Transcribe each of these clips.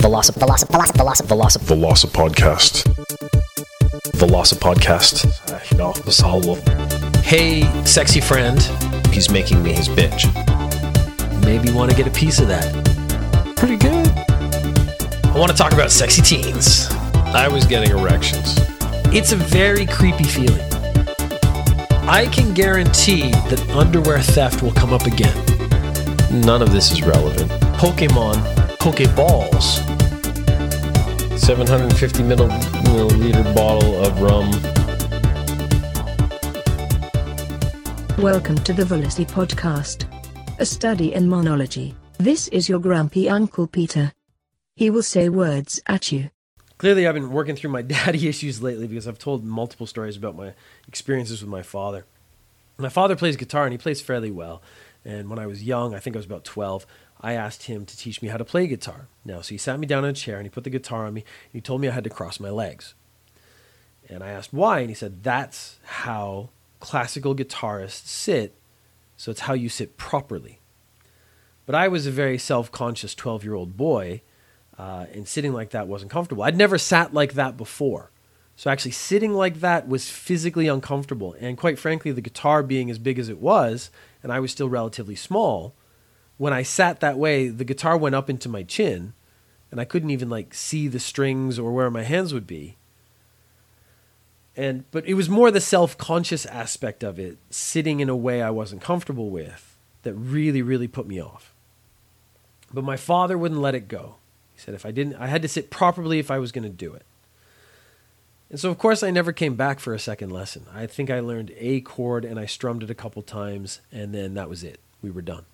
Veloci- Veloci- Veloci- Veloci- Veloci- Veloci Podcast. Veloci Podcast. Ja, dat is hallo. Hey, sexy friend, He's making me his bitch. maybe you want to get a piece of that. Pretty good. I want to talk about sexy teens. I was getting erections. It's a very creepy feeling. I can guarantee that underwear theft will come up again. None of this is relevant. Pokemon, Pokeballs. 750 milliliter bottle of rum. Welcome to the Velocipodcast, a study in monology. This is your grumpy Uncle Peter. He will say words at you. Clearly, I've been working through my daddy issues lately because I've told multiple stories about my experiences with my father. My father plays guitar and he plays fairly well. And when I was young, I think I was about 12, I asked him to teach me how to play guitar. Now, so he sat me down in a chair and he put the guitar on me and he told me I had to cross my legs. And I asked why, and he said, That's how classical guitarists sit, so it's how you sit properly. But I was a very self conscious 12 year old boy, uh, and sitting like that wasn't comfortable. I'd never sat like that before. So actually, sitting like that was physically uncomfortable. And quite frankly, the guitar being as big as it was, and I was still relatively small, when I sat that way, the guitar went up into my chin, and I couldn't even like see the strings or where my hands would be. And but it was more the self-conscious aspect of it, sitting in a way I wasn't comfortable with, that really, really put me off. But my father wouldn't let it go. He said if I didn't, I had to sit properly if I was going to do it. And so, of course, I never came back for a second lesson. I think I learned a chord and I strummed it a couple times, and then that was it. We were done.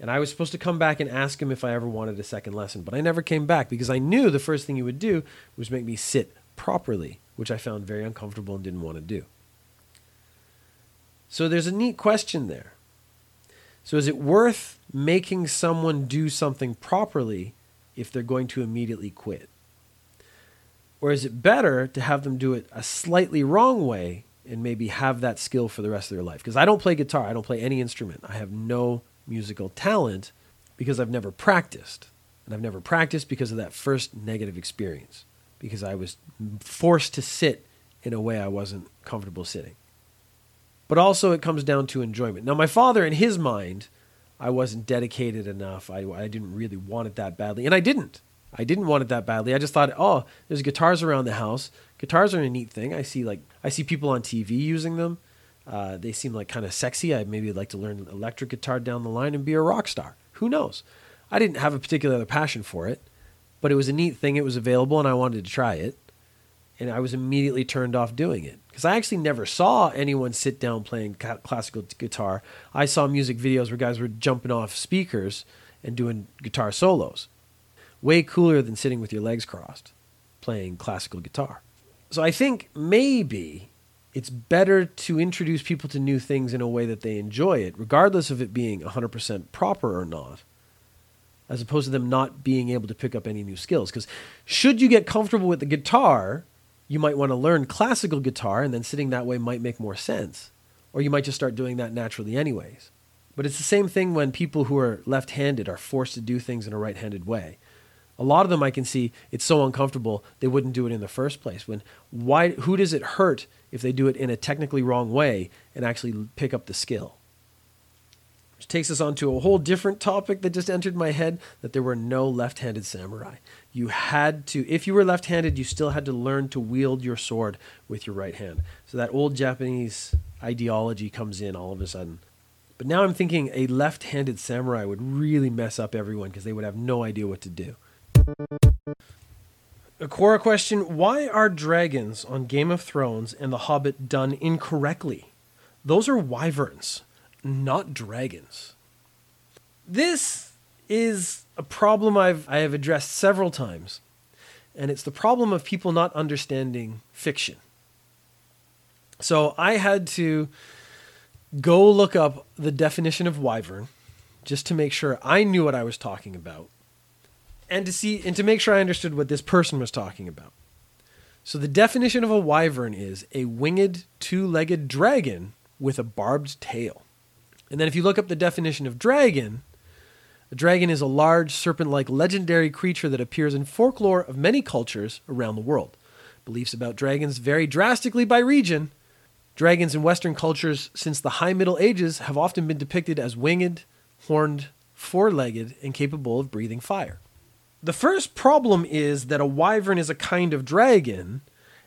And I was supposed to come back and ask him if I ever wanted a second lesson, but I never came back because I knew the first thing he would do was make me sit properly, which I found very uncomfortable and didn't want to do. So there's a neat question there. So is it worth making someone do something properly if they're going to immediately quit? Or is it better to have them do it a slightly wrong way and maybe have that skill for the rest of their life? Because I don't play guitar, I don't play any instrument. I have no musical talent because I've never practiced. And I've never practiced because of that first negative experience, because I was forced to sit in a way I wasn't comfortable sitting. But also, it comes down to enjoyment. Now, my father, in his mind, I wasn't dedicated enough. I, I didn't really want it that badly. And I didn't. I didn't want it that badly. I just thought, oh, there's guitars around the house. Guitars are a neat thing. I see like I see people on TV using them. Uh, they seem like kind of sexy. I maybe like to learn electric guitar down the line and be a rock star. Who knows? I didn't have a particular passion for it, but it was a neat thing. It was available, and I wanted to try it. And I was immediately turned off doing it because I actually never saw anyone sit down playing ca- classical guitar. I saw music videos where guys were jumping off speakers and doing guitar solos. Way cooler than sitting with your legs crossed playing classical guitar. So I think maybe it's better to introduce people to new things in a way that they enjoy it, regardless of it being 100% proper or not, as opposed to them not being able to pick up any new skills. Because should you get comfortable with the guitar, you might want to learn classical guitar, and then sitting that way might make more sense. Or you might just start doing that naturally, anyways. But it's the same thing when people who are left handed are forced to do things in a right handed way. A lot of them I can see it's so uncomfortable they wouldn't do it in the first place. When why who does it hurt if they do it in a technically wrong way and actually pick up the skill? Which takes us on to a whole different topic that just entered my head that there were no left-handed samurai. You had to if you were left-handed, you still had to learn to wield your sword with your right hand. So that old Japanese ideology comes in all of a sudden. But now I'm thinking a left-handed samurai would really mess up everyone because they would have no idea what to do. A Quora question Why are dragons on Game of Thrones and The Hobbit done incorrectly? Those are wyverns, not dragons. This is a problem I've, I have addressed several times, and it's the problem of people not understanding fiction. So I had to go look up the definition of wyvern just to make sure I knew what I was talking about and to see and to make sure I understood what this person was talking about. So the definition of a wyvern is a winged two-legged dragon with a barbed tail. And then if you look up the definition of dragon, A dragon is a large, serpent like legendary creature that appears in folklore of many cultures around the world. Beliefs about dragons vary drastically by region. Dragons in Western cultures since the High Middle Ages have often been depicted as winged, horned, four legged, and capable of breathing fire. The first problem is that a wyvern is a kind of dragon,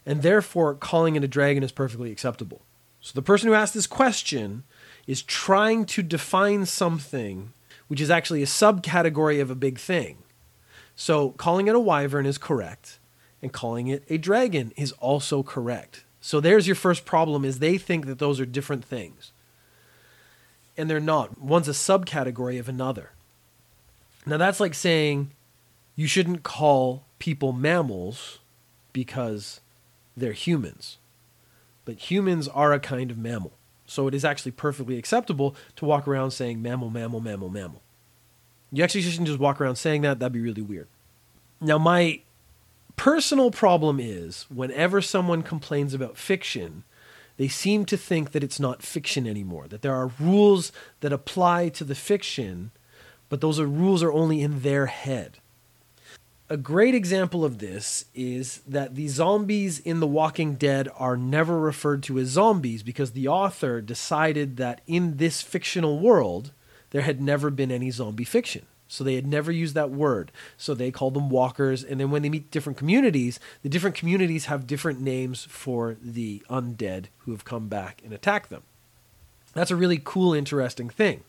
and therefore calling it a dragon is perfectly acceptable. So the person who asked this question is trying to define something which is actually a subcategory of a big thing. So calling it a wyvern is correct, and calling it a dragon is also correct. So there's your first problem is they think that those are different things. And they're not. One's a subcategory of another. Now that's like saying you shouldn't call people mammals because they're humans. But humans are a kind of mammal. So it is actually perfectly acceptable to walk around saying mammal, mammal, mammal, mammal. You actually shouldn't just walk around saying that. That'd be really weird. Now, my personal problem is whenever someone complains about fiction, they seem to think that it's not fiction anymore, that there are rules that apply to the fiction, but those are rules are only in their head. A great example of this is that the zombies in The Walking Dead are never referred to as zombies because the author decided that in this fictional world, there had never been any zombie fiction. So they had never used that word. So they called them walkers. And then when they meet different communities, the different communities have different names for the undead who have come back and attack them. That's a really cool, interesting thing.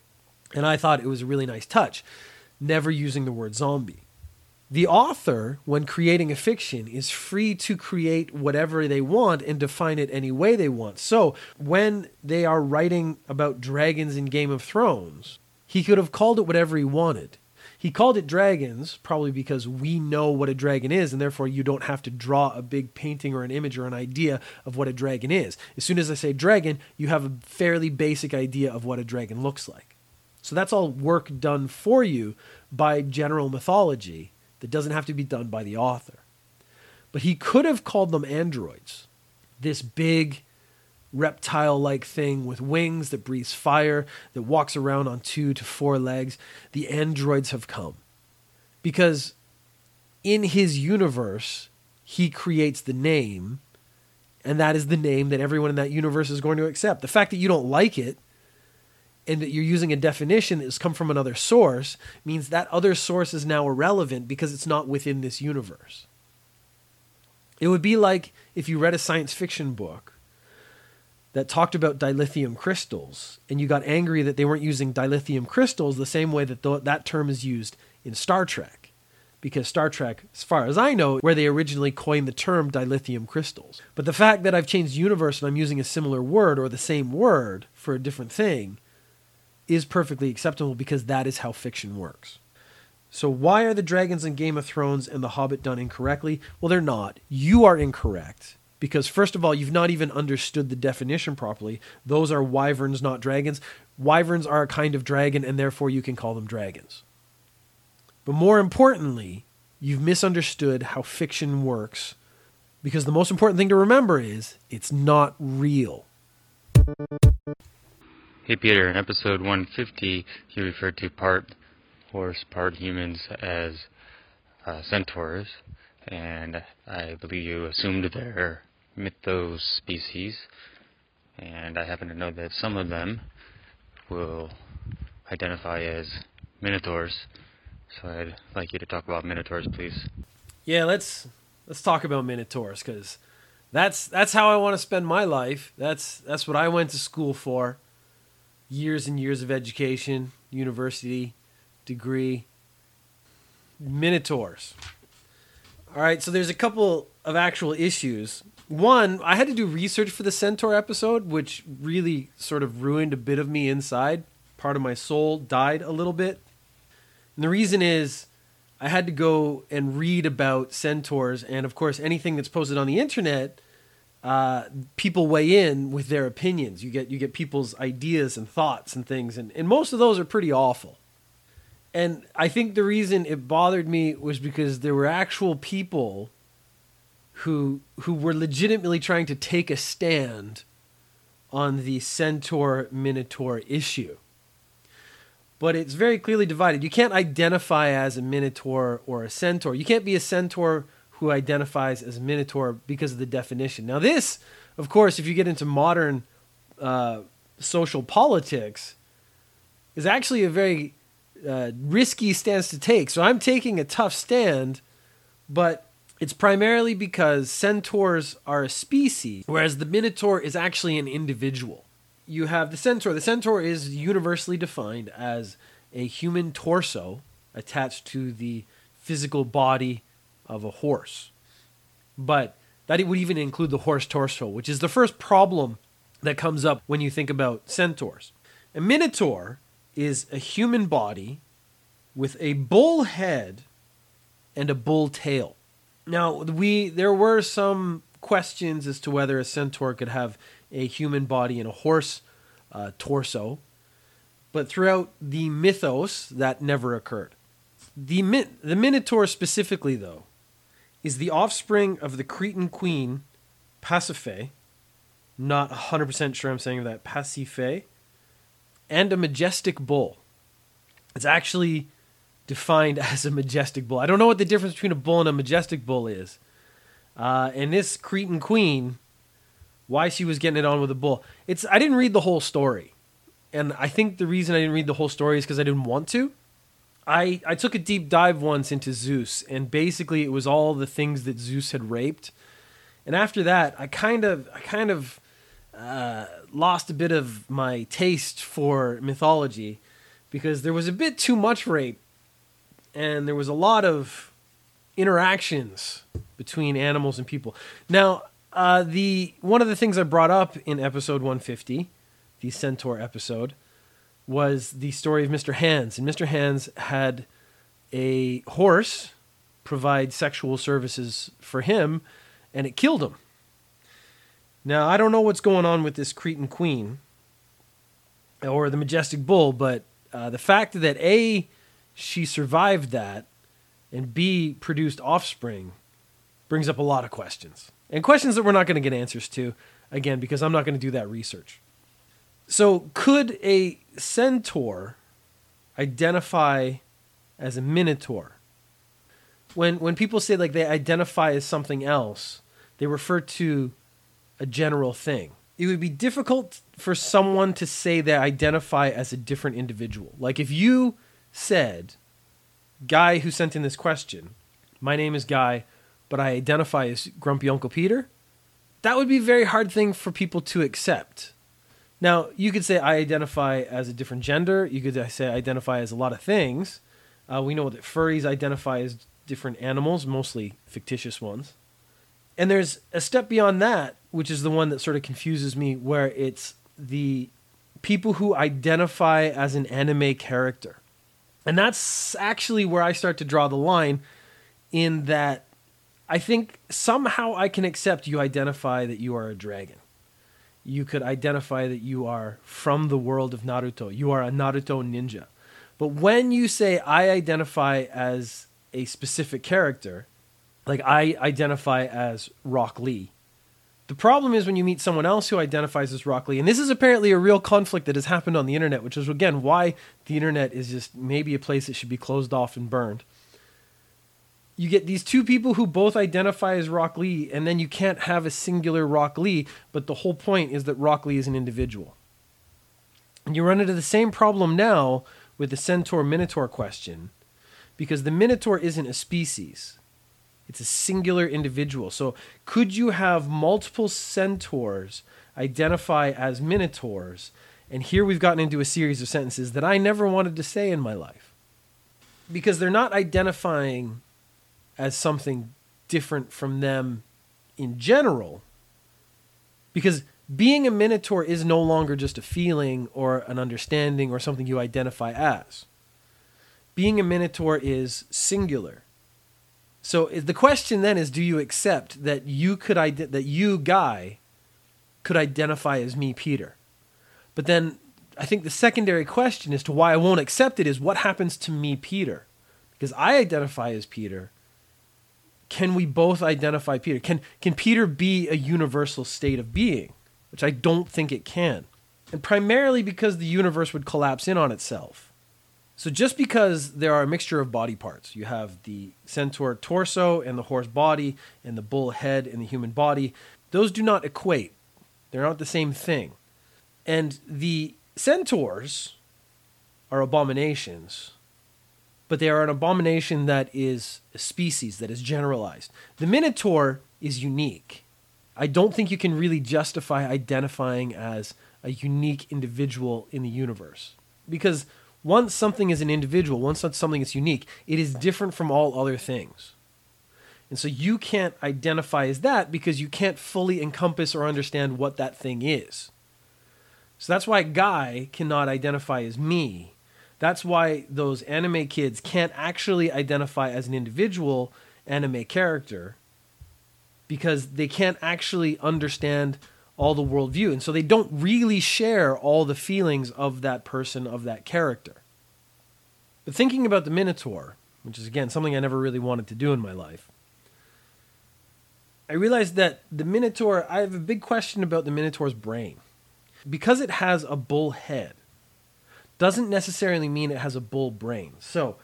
And I thought it was a really nice touch, never using the word zombie. The author, when creating a fiction, is free to create whatever they want and define it any way they want. So, when they are writing about dragons in Game of Thrones, he could have called it whatever he wanted. He called it dragons, probably because we know what a dragon is, and therefore you don't have to draw a big painting or an image or an idea of what a dragon is. As soon as I say dragon, you have a fairly basic idea of what a dragon looks like. So that's all work done for you by general mythology that doesn't have to be done by the author. But he could have called them androids. This big reptile like thing with wings that breathes fire, that walks around on two to four legs. The androids have come. Because in his universe, he creates the name, and that is the name that everyone in that universe is going to accept. The fact that you don't like it and that you're using a definition that has come from another source means that other source is now irrelevant because it's not within this universe. It would be like if you read a science fiction book that talked about dilithium crystals and you got angry that they weren't using dilithium crystals the same way that th- that term is used in Star Trek. Because Star Trek, as far as I know, where they originally coined the term dilithium crystals. But the fact that I've changed universe and I'm using a similar word or the same word for a different thing is perfectly acceptable because that is how fiction works. So, why are the dragons in Game of Thrones and The Hobbit done incorrectly? Well, they're not. You are incorrect because, first of all, you've not even understood the definition properly. Those are wyverns, not dragons. Wyverns are a kind of dragon, and therefore you can call them dragons. But more importantly, you've misunderstood how fiction works because the most important thing to remember is it's not real. Hey Peter, in episode 150, you referred to part horse, part humans as uh, centaurs, and I believe you assumed they're mythos species, and I happen to know that some of them will identify as minotaurs. So I'd like you to talk about minotaurs, please. Yeah, let's let's talk about minotaurs because that's that's how I want to spend my life. That's that's what I went to school for years and years of education, university, degree, minotaurs. All right, so there's a couple of actual issues. One, I had to do research for the centaur episode, which really sort of ruined a bit of me inside. Part of my soul died a little bit. And the reason is I had to go and read about centaurs, and of course, anything that's posted on the internet uh, people weigh in with their opinions. You get you get people's ideas and thoughts and things, and, and most of those are pretty awful. And I think the reason it bothered me was because there were actual people who who were legitimately trying to take a stand on the centaur minotaur issue. but it's very clearly divided. You can't identify as a minotaur or a centaur. You can't be a centaur who identifies as minotaur because of the definition. Now, this, of course, if you get into modern uh, social politics, is actually a very uh, risky stance to take. So I'm taking a tough stand, but it's primarily because centaurs are a species, whereas the minotaur is actually an individual. You have the centaur. The centaur is universally defined as a human torso attached to the physical body of a horse. But that would even include the horse torso, which is the first problem that comes up when you think about centaurs. A minotaur is a human body with a bull head and a bull tail. Now, we there were some questions as to whether a centaur could have a human body and a horse uh, torso, but throughout the mythos, that never occurred. The the Minotaur specifically, though, is the offspring of the Cretan queen Pasiphae. Not 100% sure I'm saying that. Pasiphae. And a majestic bull. It's actually defined as a majestic bull. I don't know what the difference between a bull and a majestic bull is. Uh, and this Cretan queen, why she was getting it on with a bull. It's I didn't read the whole story, and I think the reason I didn't read the whole story is because I didn't want to. I I took a deep dive once into Zeus, and basically it was all the things that Zeus had raped, and after that I kind of I kind of uh, lost a bit of my taste for mythology because there was a bit too much rape and there was a lot of interactions between animals and people. Now, uh, the one of the things I brought up in episode 150, the centaur episode, was the story of Mr. Hands, and Mr. Hands had a horse provide sexual services for him, and it killed him. Now, I don't know what's going on with this Cretan queen or the majestic bull, but uh, the fact that A, she survived that, and B, produced offspring brings up a lot of questions. And questions that we're not going to get answers to, again, because I'm not going to do that research. So, could a centaur identify as a minotaur? When, when people say like they identify as something else, they refer to a general thing. It would be difficult for someone to say they identify as a different individual. Like if you said, Guy who sent in this question, my name is Guy, but I identify as Grumpy Uncle Peter, that would be a very hard thing for people to accept. Now, you could say I identify as a different gender. You could say I identify as a lot of things. Uh, we know that furries identify as different animals, mostly fictitious ones. And there's a step beyond that, which is the one that sort of confuses me, where it's the people who identify as an anime character. And that's actually where I start to draw the line in that I think somehow I can accept you identify that you are a dragon. You could identify that you are from the world of Naruto. You are a Naruto ninja. But when you say I identify as a specific character, like I identify as Rock Lee. The problem is when you meet someone else who identifies as Rock Lee, and this is apparently a real conflict that has happened on the internet, which is again why the internet is just maybe a place that should be closed off and burned. You get these two people who both identify as Rock Lee, and then you can't have a singular Rock Lee, but the whole point is that Rock Lee is an individual. And you run into the same problem now with the Centaur Minotaur question, because the Minotaur isn't a species it's a singular individual. So could you have multiple centaurs identify as minotaurs? And here we've gotten into a series of sentences that I never wanted to say in my life. Because they're not identifying as something different from them in general. Because being a minotaur is no longer just a feeling or an understanding or something you identify as. Being a minotaur is singular. So the question then is, do you accept that you could that you guy could identify as me, Peter? But then I think the secondary question as to why I won't accept it is what happens to me, Peter? Because I identify as Peter. Can we both identify Peter? Can can Peter be a universal state of being? Which I don't think it can. And primarily because the universe would collapse in on itself. So just because there are a mixture of body parts, you have the centaur torso and the horse body and the bull head and the human body, those do not equate. They're not the same thing. And the centaurs are abominations, but they are an abomination that is a species, that is generalized. The minotaur is unique. I don't think you can really justify identifying as a unique individual in the universe. Because once something is an individual, once something is unique, it is different from all other things. And so you can't identify as that because you can't fully encompass or understand what that thing is. So that's why Guy cannot identify as me. That's why those anime kids can't actually identify as an individual anime character because they can't actually understand all the worldview. And so they don't really share all the feelings of that person, of that character. But thinking about the Minotaur, which is again something I never really wanted to do in my life, I realized that the Minotaur, I have a big question about the Minotaur's brain. Because it has a bull head, doesn't necessarily mean it has a bull brain. So,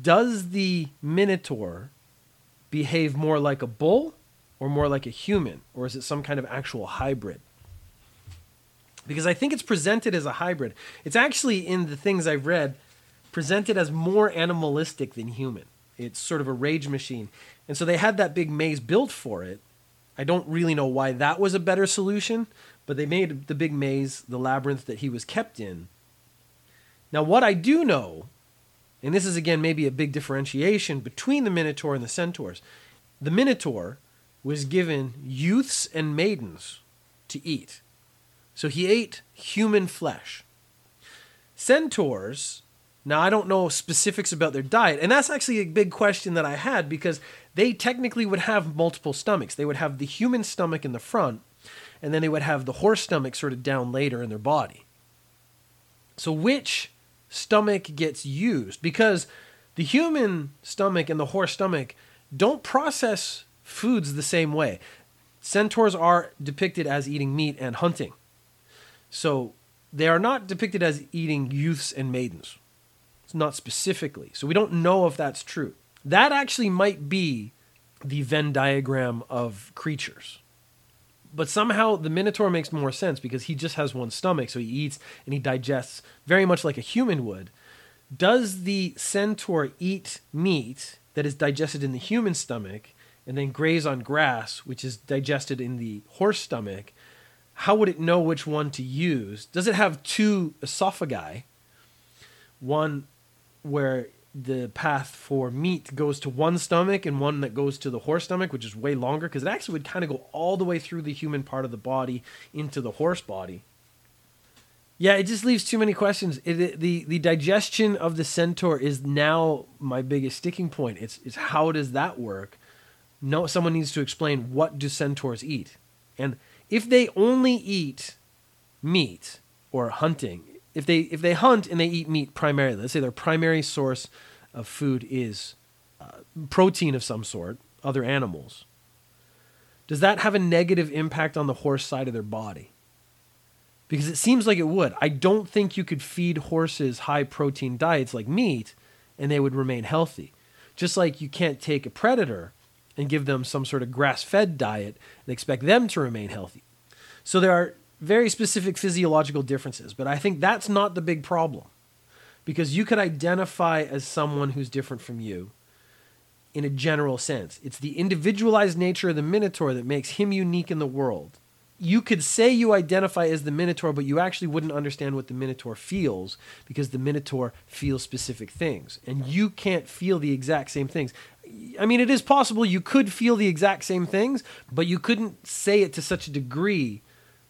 does the Minotaur behave more like a bull or more like a human? Or is it some kind of actual hybrid? Because I think it's presented as a hybrid. It's actually, in the things I've read, presented as more animalistic than human. It's sort of a rage machine. And so they had that big maze built for it. I don't really know why that was a better solution, but they made the big maze, the labyrinth that he was kept in. Now, what I do know, and this is again maybe a big differentiation between the Minotaur and the Centaurs, the Minotaur was given youths and maidens to eat. So he ate human flesh. Centaurs, now I don't know specifics about their diet, and that's actually a big question that I had because they technically would have multiple stomachs. They would have the human stomach in the front, and then they would have the horse stomach sort of down later in their body. So, which stomach gets used? Because the human stomach and the horse stomach don't process foods the same way. Centaurs are depicted as eating meat and hunting. So, they are not depicted as eating youths and maidens. It's not specifically. So, we don't know if that's true. That actually might be the Venn diagram of creatures. But somehow the Minotaur makes more sense because he just has one stomach, so he eats and he digests very much like a human would. Does the centaur eat meat that is digested in the human stomach and then graze on grass, which is digested in the horse stomach? How would it know which one to use? Does it have two esophagi? One where the path for meat goes to one stomach and one that goes to the horse stomach, which is way longer because it actually would kind of go all the way through the human part of the body into the horse body. Yeah, it just leaves too many questions. It, it, the the digestion of the centaur is now my biggest sticking point. It's it's how does that work? No, someone needs to explain what do centaurs eat, and if they only eat meat or hunting, if they if they hunt and they eat meat primarily, let's say their primary source of food is uh, protein of some sort, other animals, does that have a negative impact on the horse side of their body? Because it seems like it would. I don't think you could feed horses high protein diets like meat and they would remain healthy. Just like you can't take a predator and give them some sort of grass fed diet and expect them to remain healthy. So there are very specific physiological differences, but I think that's not the big problem because you could identify as someone who's different from you in a general sense. It's the individualized nature of the Minotaur that makes him unique in the world. You could say you identify as the Minotaur, but you actually wouldn't understand what the Minotaur feels because the Minotaur feels specific things. And you can't feel the exact same things. I mean, it is possible you could feel the exact same things, but you couldn't say it to such a degree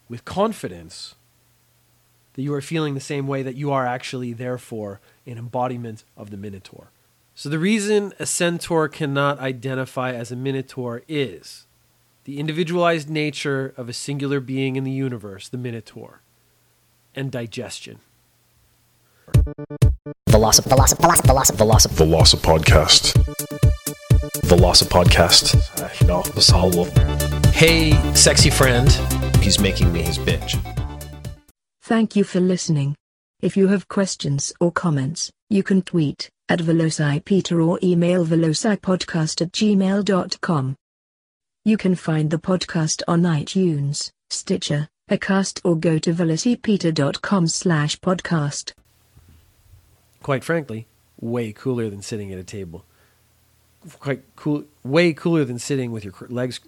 with confidence that you are feeling the same way that you are actually, therefore, an embodiment of the Minotaur. So, the reason a centaur cannot identify as a Minotaur is the individualized nature of a singular being in the universe, the Minotaur, and digestion. Velocip, Velocip, Velocip, Velocip, Velocip. Velocipodcast. Velocipodcast. You know, Masalo. Hey, sexy friend. He's making me his bitch. Thank you for listening. If you have questions or comments, you can tweet at VelociPeter or email velocipodcast at gmail.com. You can find the podcast on iTunes, Stitcher, Acast or go to velocipeter.com slash podcast. Quite frankly, way cooler than sitting at a table. Quite cool, way cooler than sitting with your legs